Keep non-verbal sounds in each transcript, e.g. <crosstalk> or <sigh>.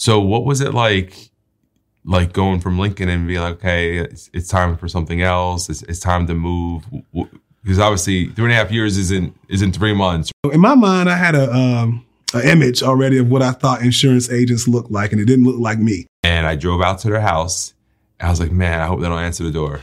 So what was it like, like going from Lincoln and being like, okay, it's, it's time for something else. It's, it's time to move. Because obviously, three and a half years isn't isn't three months. In my mind, I had a um, an image already of what I thought insurance agents looked like, and it didn't look like me. And I drove out to their house. I was like, man, I hope they don't answer the door.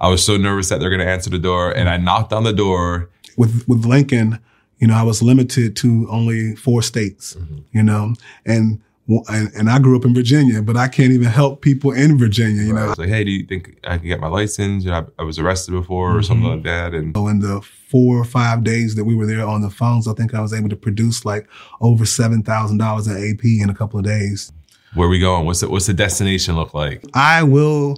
I was so nervous that they're going to answer the door, and I knocked on the door. With with Lincoln, you know, I was limited to only four states. Mm-hmm. You know, and and, and, I grew up in Virginia, but I can't even help people in Virginia. You right. know, I was like, hey, do you think I can get my license? You know, I, I was arrested before or mm-hmm. something like that. And so in the four or five days that we were there on the phones, I think I was able to produce like over seven thousand dollars in AP in a couple of days. Where are we going? What's the, what's the destination look like? I will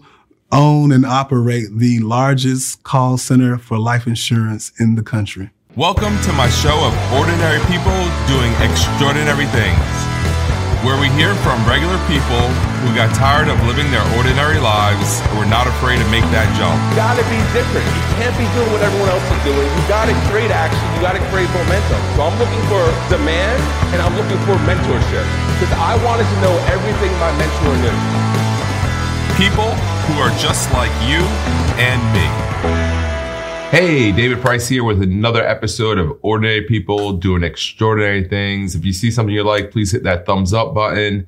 own and operate the largest call center for life insurance in the country. Welcome to my show of ordinary people doing extraordinary things where we hear from regular people who got tired of living their ordinary lives and were not afraid to make that jump. You gotta be different. You can't be doing what everyone else is doing. You gotta create action. You gotta create momentum. So I'm looking for demand and I'm looking for mentorship because I wanted to know everything my mentor knew. People who are just like you and me. Hey, David Price here with another episode of Ordinary People Doing Extraordinary Things. If you see something you like, please hit that thumbs up button.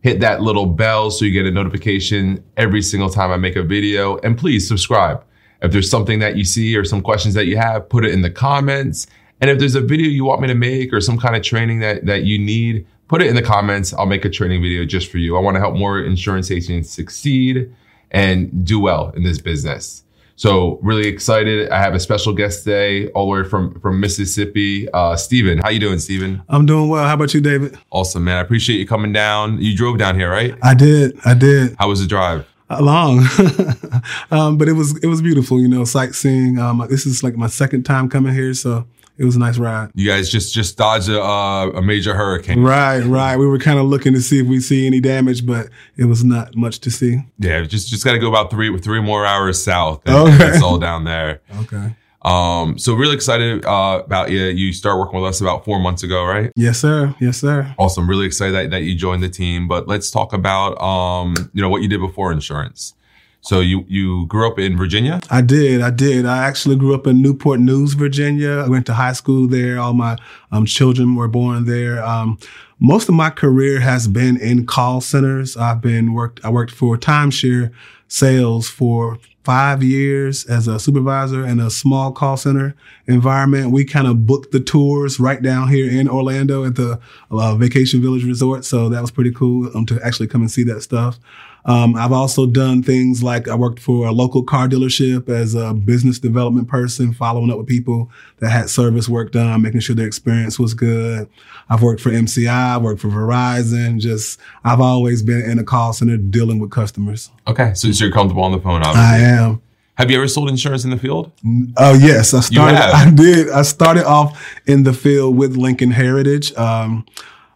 Hit that little bell so you get a notification every single time I make a video. And please subscribe. If there's something that you see or some questions that you have, put it in the comments. And if there's a video you want me to make or some kind of training that, that you need, put it in the comments. I'll make a training video just for you. I want to help more insurance agents succeed and do well in this business. So really excited. I have a special guest today, all the way from from Mississippi. Uh, Stephen, how you doing, Stephen? I'm doing well. How about you, David? Awesome, man. I appreciate you coming down. You drove down here, right? I did. I did. How was the drive? Uh, long, <laughs> um, but it was it was beautiful. You know, sightseeing. Um, this is like my second time coming here, so it was a nice ride. You guys just just dodged a, uh, a major hurricane. Right, right. We were kind of looking to see if we see any damage, but it was not much to see. Yeah, just just got to go about three three more hours south. And, okay, it's all down there. Okay. Um, so really excited uh, about you. You start working with us about four months ago, right? Yes, sir. Yes, sir. Awesome. Really excited that, that you joined the team. But let's talk about um, you know, what you did before insurance. So you you grew up in Virginia? I did. I did. I actually grew up in Newport News, Virginia. I went to high school there. All my um, children were born there. Um, most of my career has been in call centers. I've been worked. I worked for timeshare sales for five years as a supervisor in a small call center environment. We kind of booked the tours right down here in Orlando at the uh, Vacation Village Resort. So that was pretty cool um, to actually come and see that stuff. Um, I've also done things like I worked for a local car dealership as a business development person, following up with people that had service work done, making sure their experience was good. I've worked for MCI, I've worked for Verizon. Just I've always been in a call center dealing with customers. Okay, so, so you're comfortable on the phone, obviously. I am. Have you ever sold insurance in the field? Oh yes, I started. <laughs> I did. I started off in the field with Lincoln Heritage. Um,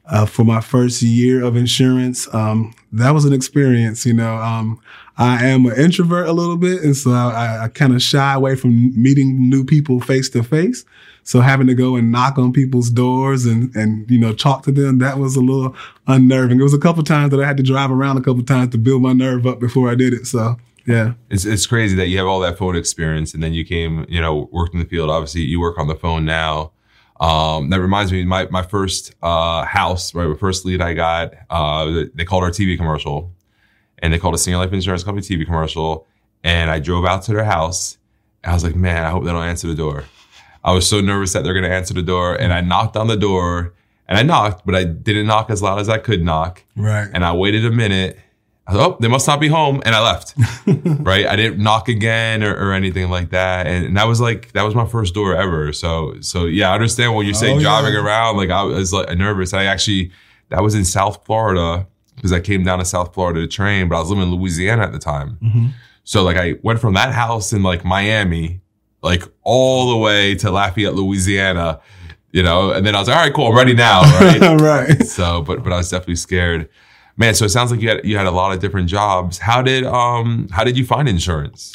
uh, for my first year of insurance. Um, that was an experience, you know. Um, I am an introvert a little bit, and so I, I kind of shy away from meeting new people face to face. So having to go and knock on people's doors and and you know talk to them that was a little unnerving. It was a couple times that I had to drive around a couple times to build my nerve up before I did it. So yeah, it's it's crazy that you have all that phone experience and then you came, you know, worked in the field. Obviously, you work on the phone now. Um, that reminds me, my my first uh, house, right, the first lead I got, uh, they called our TV commercial, and they called a senior life insurance company TV commercial, and I drove out to their house. I was like, man, I hope they don't answer the door. I was so nervous that they're going to answer the door, and I knocked on the door, and I knocked, but I didn't knock as loud as I could knock. Right. And I waited a minute, oh, they must not be home. And I left. <laughs> right. I didn't knock again or, or anything like that. And, and, that was like, that was my first door ever. So, so yeah, I understand when you say oh, driving yeah. around, like I was like nervous. I actually, that was in South Florida because I came down to South Florida to train, but I was living in Louisiana at the time. Mm-hmm. So like I went from that house in like Miami, like all the way to Lafayette, Louisiana, you know, and then I was like, all right, cool. I'm ready now. <laughs> Right. right. So, but, but I was definitely scared. Man, so it sounds like you had you had a lot of different jobs. How did um how did you find insurance?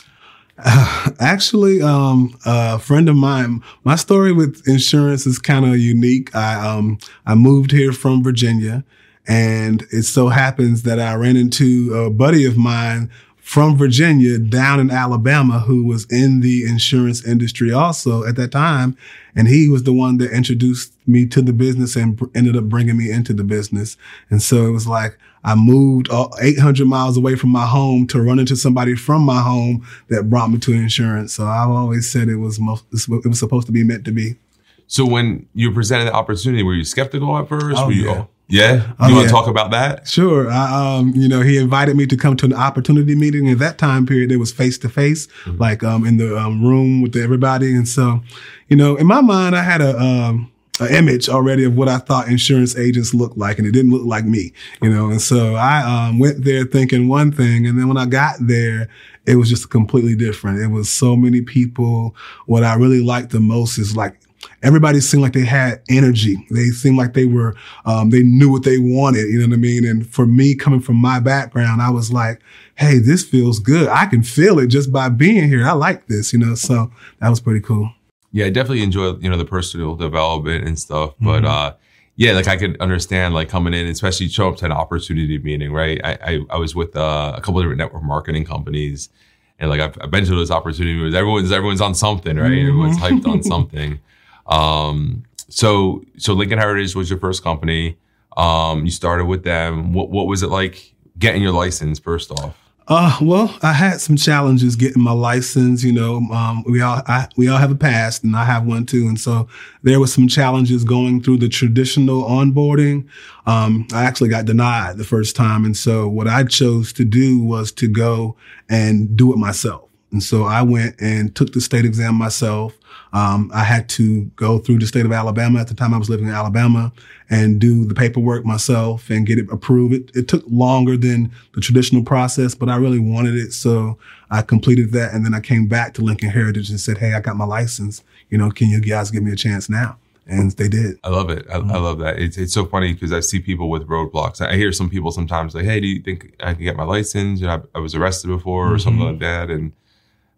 Uh, <sighs> actually, um, a friend of mine, my story with insurance is kind of unique. I um I moved here from Virginia And it so happens that I ran into a buddy of mine from Virginia down in Alabama who was in the insurance industry also at that time. And he was the one that introduced me to the business and ended up bringing me into the business. And so it was like I moved 800 miles away from my home to run into somebody from my home that brought me to insurance. So I've always said it was most, it was supposed to be meant to be. So when you presented the opportunity, were you skeptical at first? Oh, were you, yeah. Yeah. You Oh, want yeah. to talk about that? Sure. I, um, you know, he invited me to come to an opportunity meeting. At that time period, it was face to face, like um, in the um, room with everybody. And so, you know, in my mind, I had a um, an image already of what I thought insurance agents looked like, and it didn't look like me. You know, and so I um, went there thinking one thing, and then when I got there, it was just completely different. It was so many people. What I really liked the most is like everybody seemed like they had energy. They seemed like they were, um, they knew what they wanted. You know what I mean? And for me, coming from my background, I was like, Hey, this feels good. I can feel it just by being here. I like this, you know? So that was pretty cool. Yeah, I definitely enjoy, you know, the personal development and stuff. Mm-hmm. But uh yeah, like I could understand like coming in, especially show up to an opportunity meeting, right? I I, I was with uh, a couple of different network marketing companies and like I've, I've been to those opportunity meetings. Everyone's everyone's on something, right? Mm-hmm. Everyone's hyped on <laughs> something. Um so so Lincoln Heritage was your first company. Um you started with them. What what was it like getting your license first off? Uh, well, I had some challenges getting my license. You know, um, we all I, we all have a past, and I have one too. And so there was some challenges going through the traditional onboarding. Um, I actually got denied the first time, and so what I chose to do was to go and do it myself. And so I went and took the state exam myself. Um, I had to go through the state of Alabama at the time I was living in Alabama and do the paperwork myself and get it approved. It, it took longer than the traditional process, but I really wanted it. So I completed that. And then I came back to Lincoln Heritage and said, Hey, I got my license. You know, can you guys give me a chance now? And they did. I love it. I, I love that. It's it's so funny because I see people with roadblocks. I hear some people sometimes like, "Hey, do you think I can get my license?" You know, I, I was arrested before or something like that, and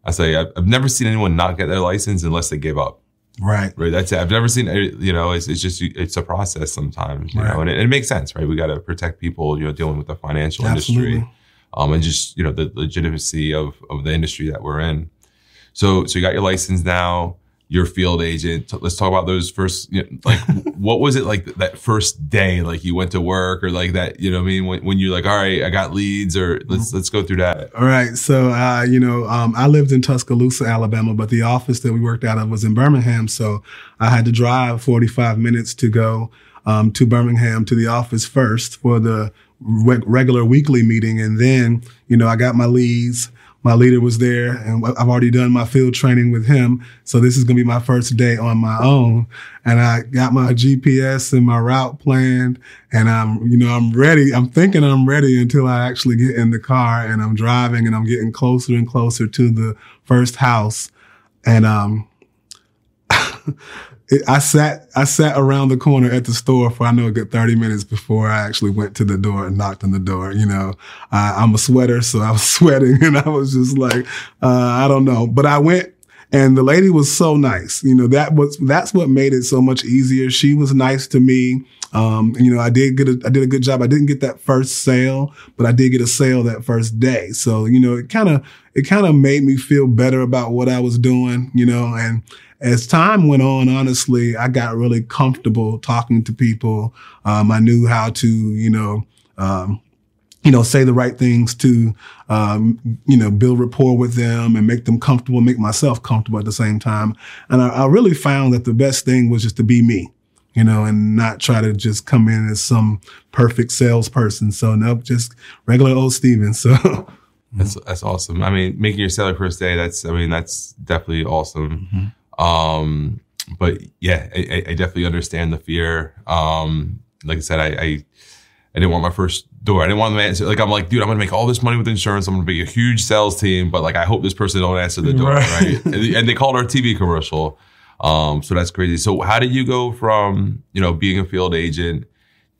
I say I've, never seen anyone not get their license unless they give up. Right. Right. That's it. I've never seen. You know, it's, it's just it's a process sometimes. You Right. know, and it, it makes sense, right? We got to protect people. You know, dealing with the financial industry, um, and just you know the legitimacy of of the industry that we're in. So so you got your license now. You're field agent. Let's talk about those first. You know, like, <laughs> what was it like that first day? Like you went to work, or like that? You know, what I mean, when, when you're like, all right, I got leads, or let's let's go through that. All right. So, uh, you know, um, I lived in Tuscaloosa, Alabama, but the office that we worked out of was in Birmingham. So I had to drive 45 minutes to go um, to Birmingham to the office first for the reg- regular weekly meeting. And then, you know, I got my leads. My leader was there and I've already done my field training with him. So this is going to be my first day on my own. And I got my GPS and my route planned and I'm, you know, I'm ready. I'm thinking I'm ready until I actually get in the car and I'm driving and I'm getting closer and closer to the first house. And, um, <laughs> it, I sat, I sat around the corner at the store for I know a good 30 minutes before I actually went to the door and knocked on the door. You know, I, I'm a sweater, so I was <laughs> sweating and I was just like, uh, I don't know, but I went and the lady was so nice. You know, that was, that's what made it so much easier. She was nice to me. Um, you know, I did get a, I did a good job. I didn't get that first sale, but I did get a sale that first day. So, you know, it kind of, it kind of made me feel better about what I was doing, you know, and as time went on, honestly, I got really comfortable talking to people. Um, I knew how to, you know, um, you know, say the right things to, um, you know, build rapport with them and make them comfortable, make myself comfortable at the same time. And I, I really found that the best thing was just to be me, you know, and not try to just come in as some perfect salesperson. So nope, just regular old Stephen. <laughs> So That's that's awesome. I mean, making your sale first day. That's I mean, that's definitely awesome. Um, but yeah, I, I- definitely understand the fear. Um, like I said, I, I I didn't want my first door. I didn't want them to answer. Like I'm like, dude, I'm gonna make all this money with insurance. I'm gonna be a huge sales team, but like I hope this person don't answer the door, Right. right? <laughs> and, and they called our TV commercial. Um, so that's crazy. So how did you go from you know being a field agent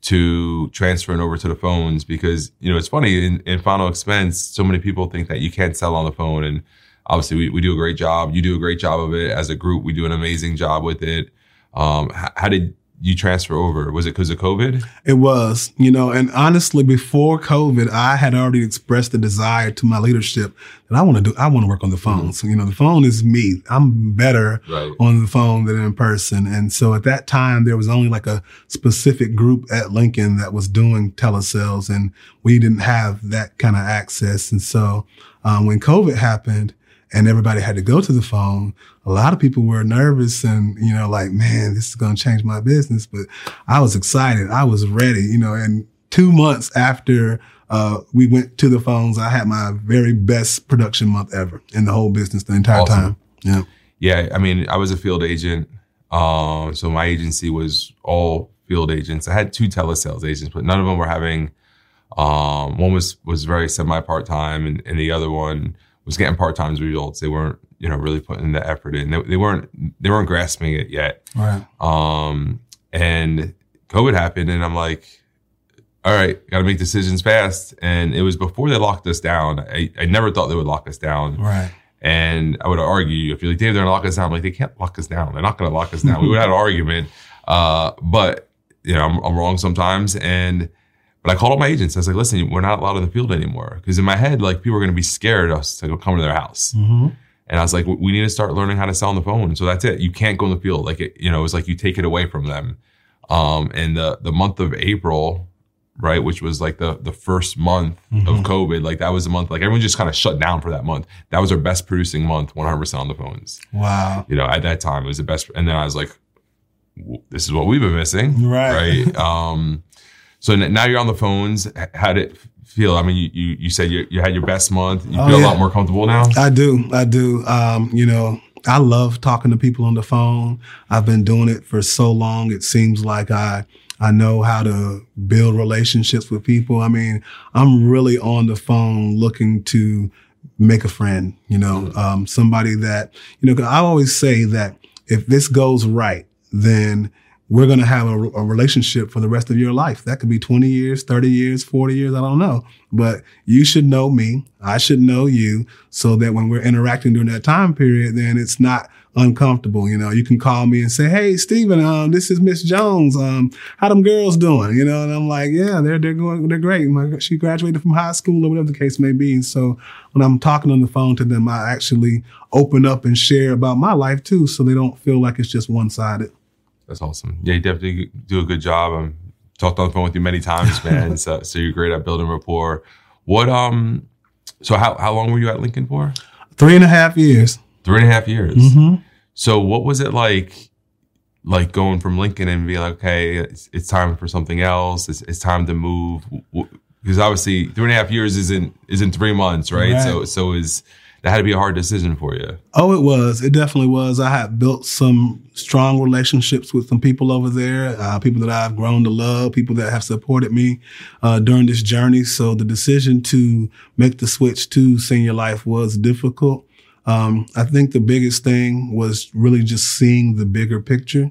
to transferring over to the phones? Because you know it's funny in, in final expense, so many people think that you can't sell on the phone, and obviously we, we do a great job. You do a great job of it as a group. We do an amazing job with it. Um, how, how did you transfer over? Was it because of COVID? It was, you know, and honestly, before COVID, I had already expressed the desire to my leadership that I want to do, I want to work on the phone. So, you know, the phone is me. I'm better Right. on the phone than in person. And so at that time, there was only like a specific group at Lincoln that was doing telesales and we didn't have that kind of access. And so, um, when COVID happened, and everybody had to go to the phone. A lot of people were nervous and, you know, like, man, this is going to change my business. But I was excited. I was ready, you know, and two months after, uh, we went to the phones, I had my very best production month ever in the whole business the entire Awesome. time. Yeah. Yeah, I mean, I was a field agent. Um, so my agency was all field agents. I had two telesales agents, but none of them were having. Um, one was was very semi part time, and, and the other one was getting part time results. They weren't, you know, really putting the effort in. They, they weren't they weren't grasping it yet. Right. Um, and COVID happened, and I'm like, all right, got to make decisions fast. And it was before they locked us down. I, I never thought they would lock us down. Right. And I would argue if you're like, Dave, they're gonna lock us down. I'm like, they can't lock us down. They're not gonna lock us down. we would have an argument. Uh, but you know, I'm, I'm wrong sometimes. And but I called all my agents. I was like, listen, we're not allowed in the field anymore. Because in my head, like people are gonna be scared of us to go come to their house. Mm-hmm. And I was like, we need to start learning how to sell on the phone. So that's it. You can't go in the field. Like it, you know, it was like you take it away from them. Um, and the the month of April, right, which was like the the first month of COVID, like that was the month, like everyone just kind of shut down for that month. That was our best producing month, 100% on the phones. Wow. You know, at that time, it was the best. And then I was like, this is what we've been missing. Right. Right. <laughs> um, so now you're on the phones. How did it feel? I mean, you, you, you said you, you had your best month. You Oh, feel a lot more comfortable now? I do. I do. Um, you know, I love talking to people on the phone. I've been doing it for so long. It seems like I, I know how to build relationships with people. I mean, I'm really on the phone looking to make a friend, you know, um, somebody that, you know, 'cause I always say that if this goes right, then we're going to have a, a relationship for the rest of your life. That could be 20 years, 30 years, 40 years. I don't know, but you should know me. I should know you so that when we're interacting during that time period, then it's not uncomfortable. You know, you can call me and say, Hey, Stephen, um, this is Miss Jones. Um, how them girls doing? You know, and I'm like, yeah, they're, they're going, they're great. My, she graduated from high school or whatever the case may be. So when I'm talking on the phone to them, I actually open up and share about my life too. So they don't feel like it's just one sided. That's awesome. Yeah, you definitely do a good job. I'm talked on the phone with you many times, <laughs> man. so, so you're great at building rapport. What um, so how how long were you at Lincoln for? Three and a half years. Three and a half years. Mm-hmm. So what was it like, like going from Lincoln and being like, okay, it's, it's time for something else. It's, it's time to move. Because obviously, three and a half years isn't isn't three months, right? Right. So so is that had to be a hard decision for you. Oh, it was. It definitely was. I had built some strong relationships with some people over there, uh, people that I've grown to love, people that have supported me uh, during this journey. So the decision to make the switch to senior life was difficult. Um, I think the biggest thing was really just seeing the bigger picture.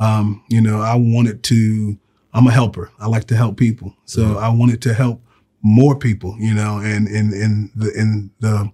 Um, you know, I wanted to, I'm a helper. I like to help people. So I wanted to help more people, you know, and in, in the, in the,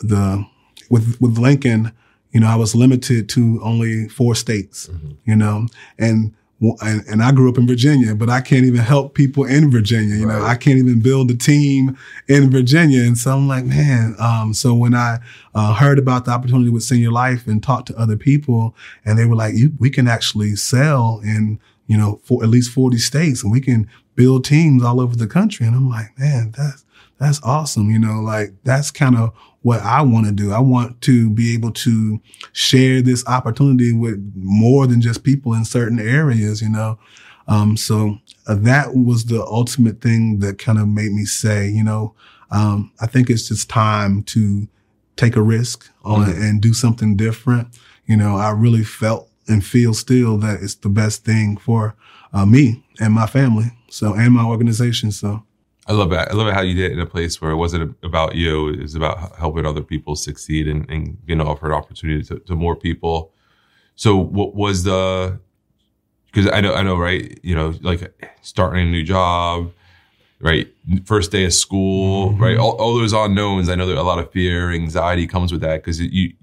the, with, with Lincoln, you know, I was limited to only four states, you know, and, and, and I grew up in Virginia, but I can't even help people in Virginia. You know, I can't even build a team in Virginia. And so I'm like, man, um, so when I, uh, heard about the opportunity with senior life and talked to other people and they were like, you, we can actually sell in, you know, for at least 40 states and we can build teams all over the country. And I'm like, man, that's, that's awesome. You know, like that's kind of what I want to do. I want to be able to share this opportunity with more than just people in certain areas, you know. Um, so uh, that was the ultimate thing that kind of made me say, you know, um, I think it's just time to take a risk on it and do something different. You know, I really felt and feel still that it's the best thing for uh, me and my family. So, and my organization. So, I love that. I love it how you did it in a place where it wasn't about you. It was about helping other people succeed and, and being offered opportunity to, to more people. So what was the, because I know, I know, right. You know, like starting a new job, right. First day of school, right. All, all those unknowns. I know that a lot of fear, anxiety comes with that because you,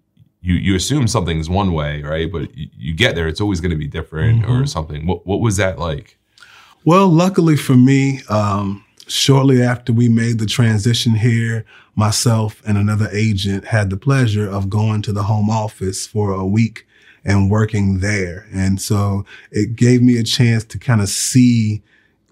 you you assume something's one way, right? But you, you get there, it's always going to be different mm-hmm. or something. What what was that like? Well, luckily for me, um, shortly after we made the transition here, myself and another agent had the pleasure of going to the home office for a week and working there. And so it gave me a chance to kind of see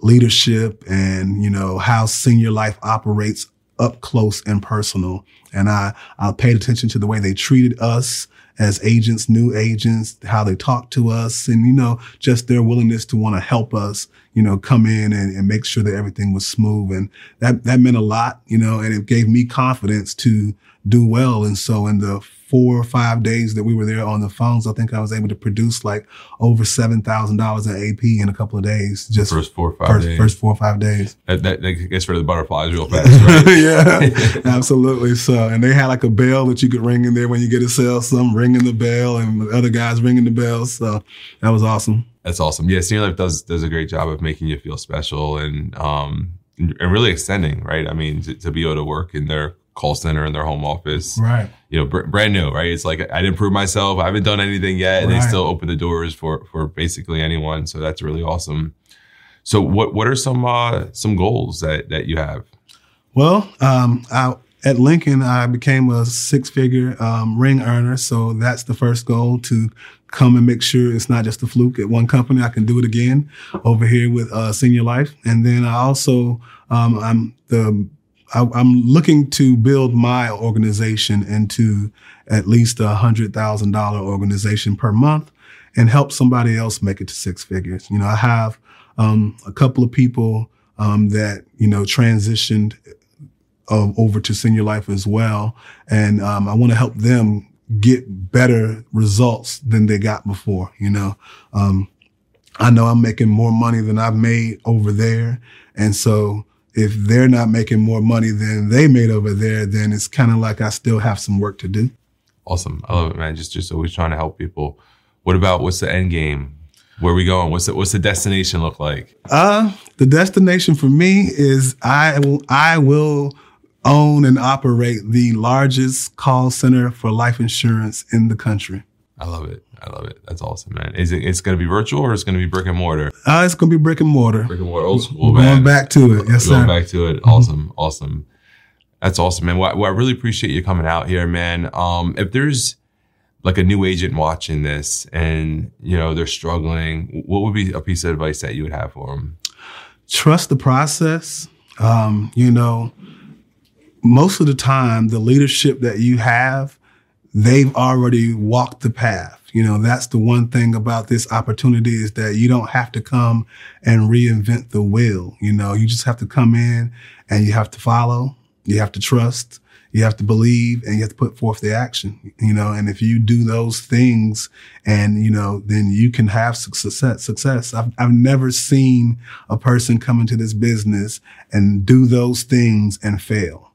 leadership and, you know, how senior life operates up close and personal. And I, I paid attention to the way they treated us as agents, new agents, how they talked to us and, you know, just their willingness to want to help us, you know, come in and, and make sure that everything was smooth. And that, that meant a lot, you know, and it gave me confidence to do well. And so in the four or five days that we were there on the phones, I think I was able to produce like over seven thousand dollars in AP in a couple of days. Just first four or five first, days. First four or five days. That, that, that gets rid of the butterflies real <laughs> fast, right? yeah, <laughs> <laughs> absolutely. So, and they had like a bell that you could ring in there when you get a sale. Some ringing the bell, and other guys ringing the bell. So that was awesome. That's awesome. Yeah, Senior Life does does a great job of making you feel special and um and really extending, right? I mean, to, to be able to work in their call center in their home office. Right. You know, br- brand new, right? It's like I didn't prove myself. I haven't done anything yet, and right. they still open the doors for for basically anyone. So that's really awesome. So what what are some uh, some goals that that you have? Well, um, I, at Lincoln, I became a six figure um, ring earner. So that's the first goal to come and make sure it's not just a fluke at one company. I can do it again over here with uh, Senior Life. And then I also, um, I'm the I, am looking to build my organization into at least a hundred thousand dollar organization per month and help somebody else make it to six figures. You know, I have um, a couple of people um, that you know transitioned uh, over to senior life as well, and um, I want to help them get better results than they got before. You know, um, I know I'm making more money than I've made over there, and so if they're not making more money than they made over there, then it's kind of like I still have some work to do. Awesome. I love it, man. Just just always trying to help people. What about what's the end game? Where are we going? What's the, what's the destination look like? Uh, the destination for me is I will, I will own and operate the largest call center for life insurance in the country. I love it. I love it. That's awesome, man. Is it? It's going to be virtual or it's going to be brick and mortar? Uh, it's going to be brick and mortar. Brick and mortar, old school. We're man. going back to it. Yes, We're sir. Going back to it. Mm-hmm. Awesome, awesome. That's awesome, man. Well, I really appreciate you coming out here, man. Um, if there's like a new agent watching this and you know they're struggling, what would be a piece of advice that you would have for them? Trust the process. Um, you know, most of the time, the leadership that you have, they've already walked the path you know, that's the one thing about this opportunity is that you don't have to come and reinvent the wheel. You know, you just have to come in and you have to follow, you have to trust, you have to believe, and you have to put forth the action, you know, and if you do those things and, you know, then you can have success, success. I've, I've never seen a person come into this business and do those things and fail.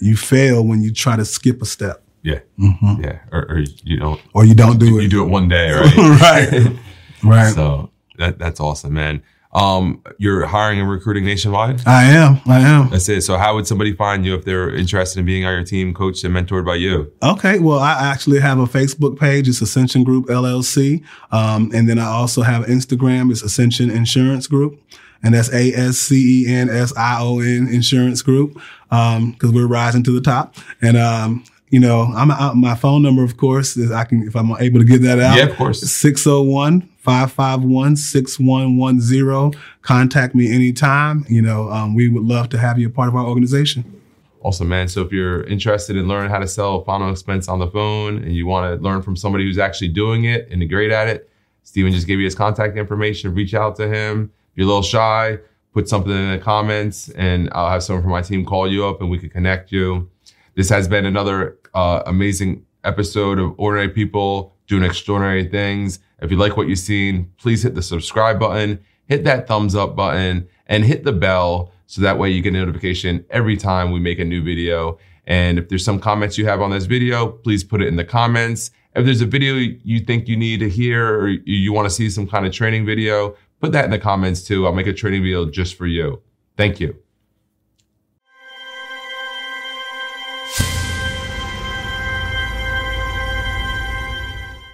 You fail when you try to skip a step. Yeah. Mm-hmm. Yeah. Or, or, you don't. Or you don't do you, it. You do it one day, <laughs> right? right. <laughs> right. So that that's awesome, man. Um, you're hiring and recruiting nationwide. I am. I am. That's it. So, how would somebody find you if they're interested in being on your team, coached and mentored by you? Okay. Well, I actually have a Facebook page. It's Ascension Group LLC, um, and then I also have Instagram. It's Ascension Insurance Group, and that's A S C E N S I O N Insurance Group, because um, we're rising to the top. And um, you know, I'm out. My phone number, of course, is I can, if I'm able to get that out. Yeah, of course. 601 551 6110. Contact me anytime. You know, um, we would love to have you a part of our organization. Awesome, man. So if you're interested in learning how to sell final expense on the phone and you want to learn from somebody who's actually doing it and great at it, Stephen just gave you his contact information. Reach out to him. If you're a little shy, put something in the comments and I'll have someone from my team call you up and we can connect you. This has been another uh, amazing episode of Ordinary People Doing Extraordinary Things. If you like what you've seen, please hit the subscribe button, hit that thumbs up button, and hit the bell so that way you get a notification every time we make a new video. And if there's some comments you have on this video, please put it in the comments. If there's a video you think you need to hear or you want to see some kind of training video, put that in the comments too. I'll make a training video just for you. Thank you.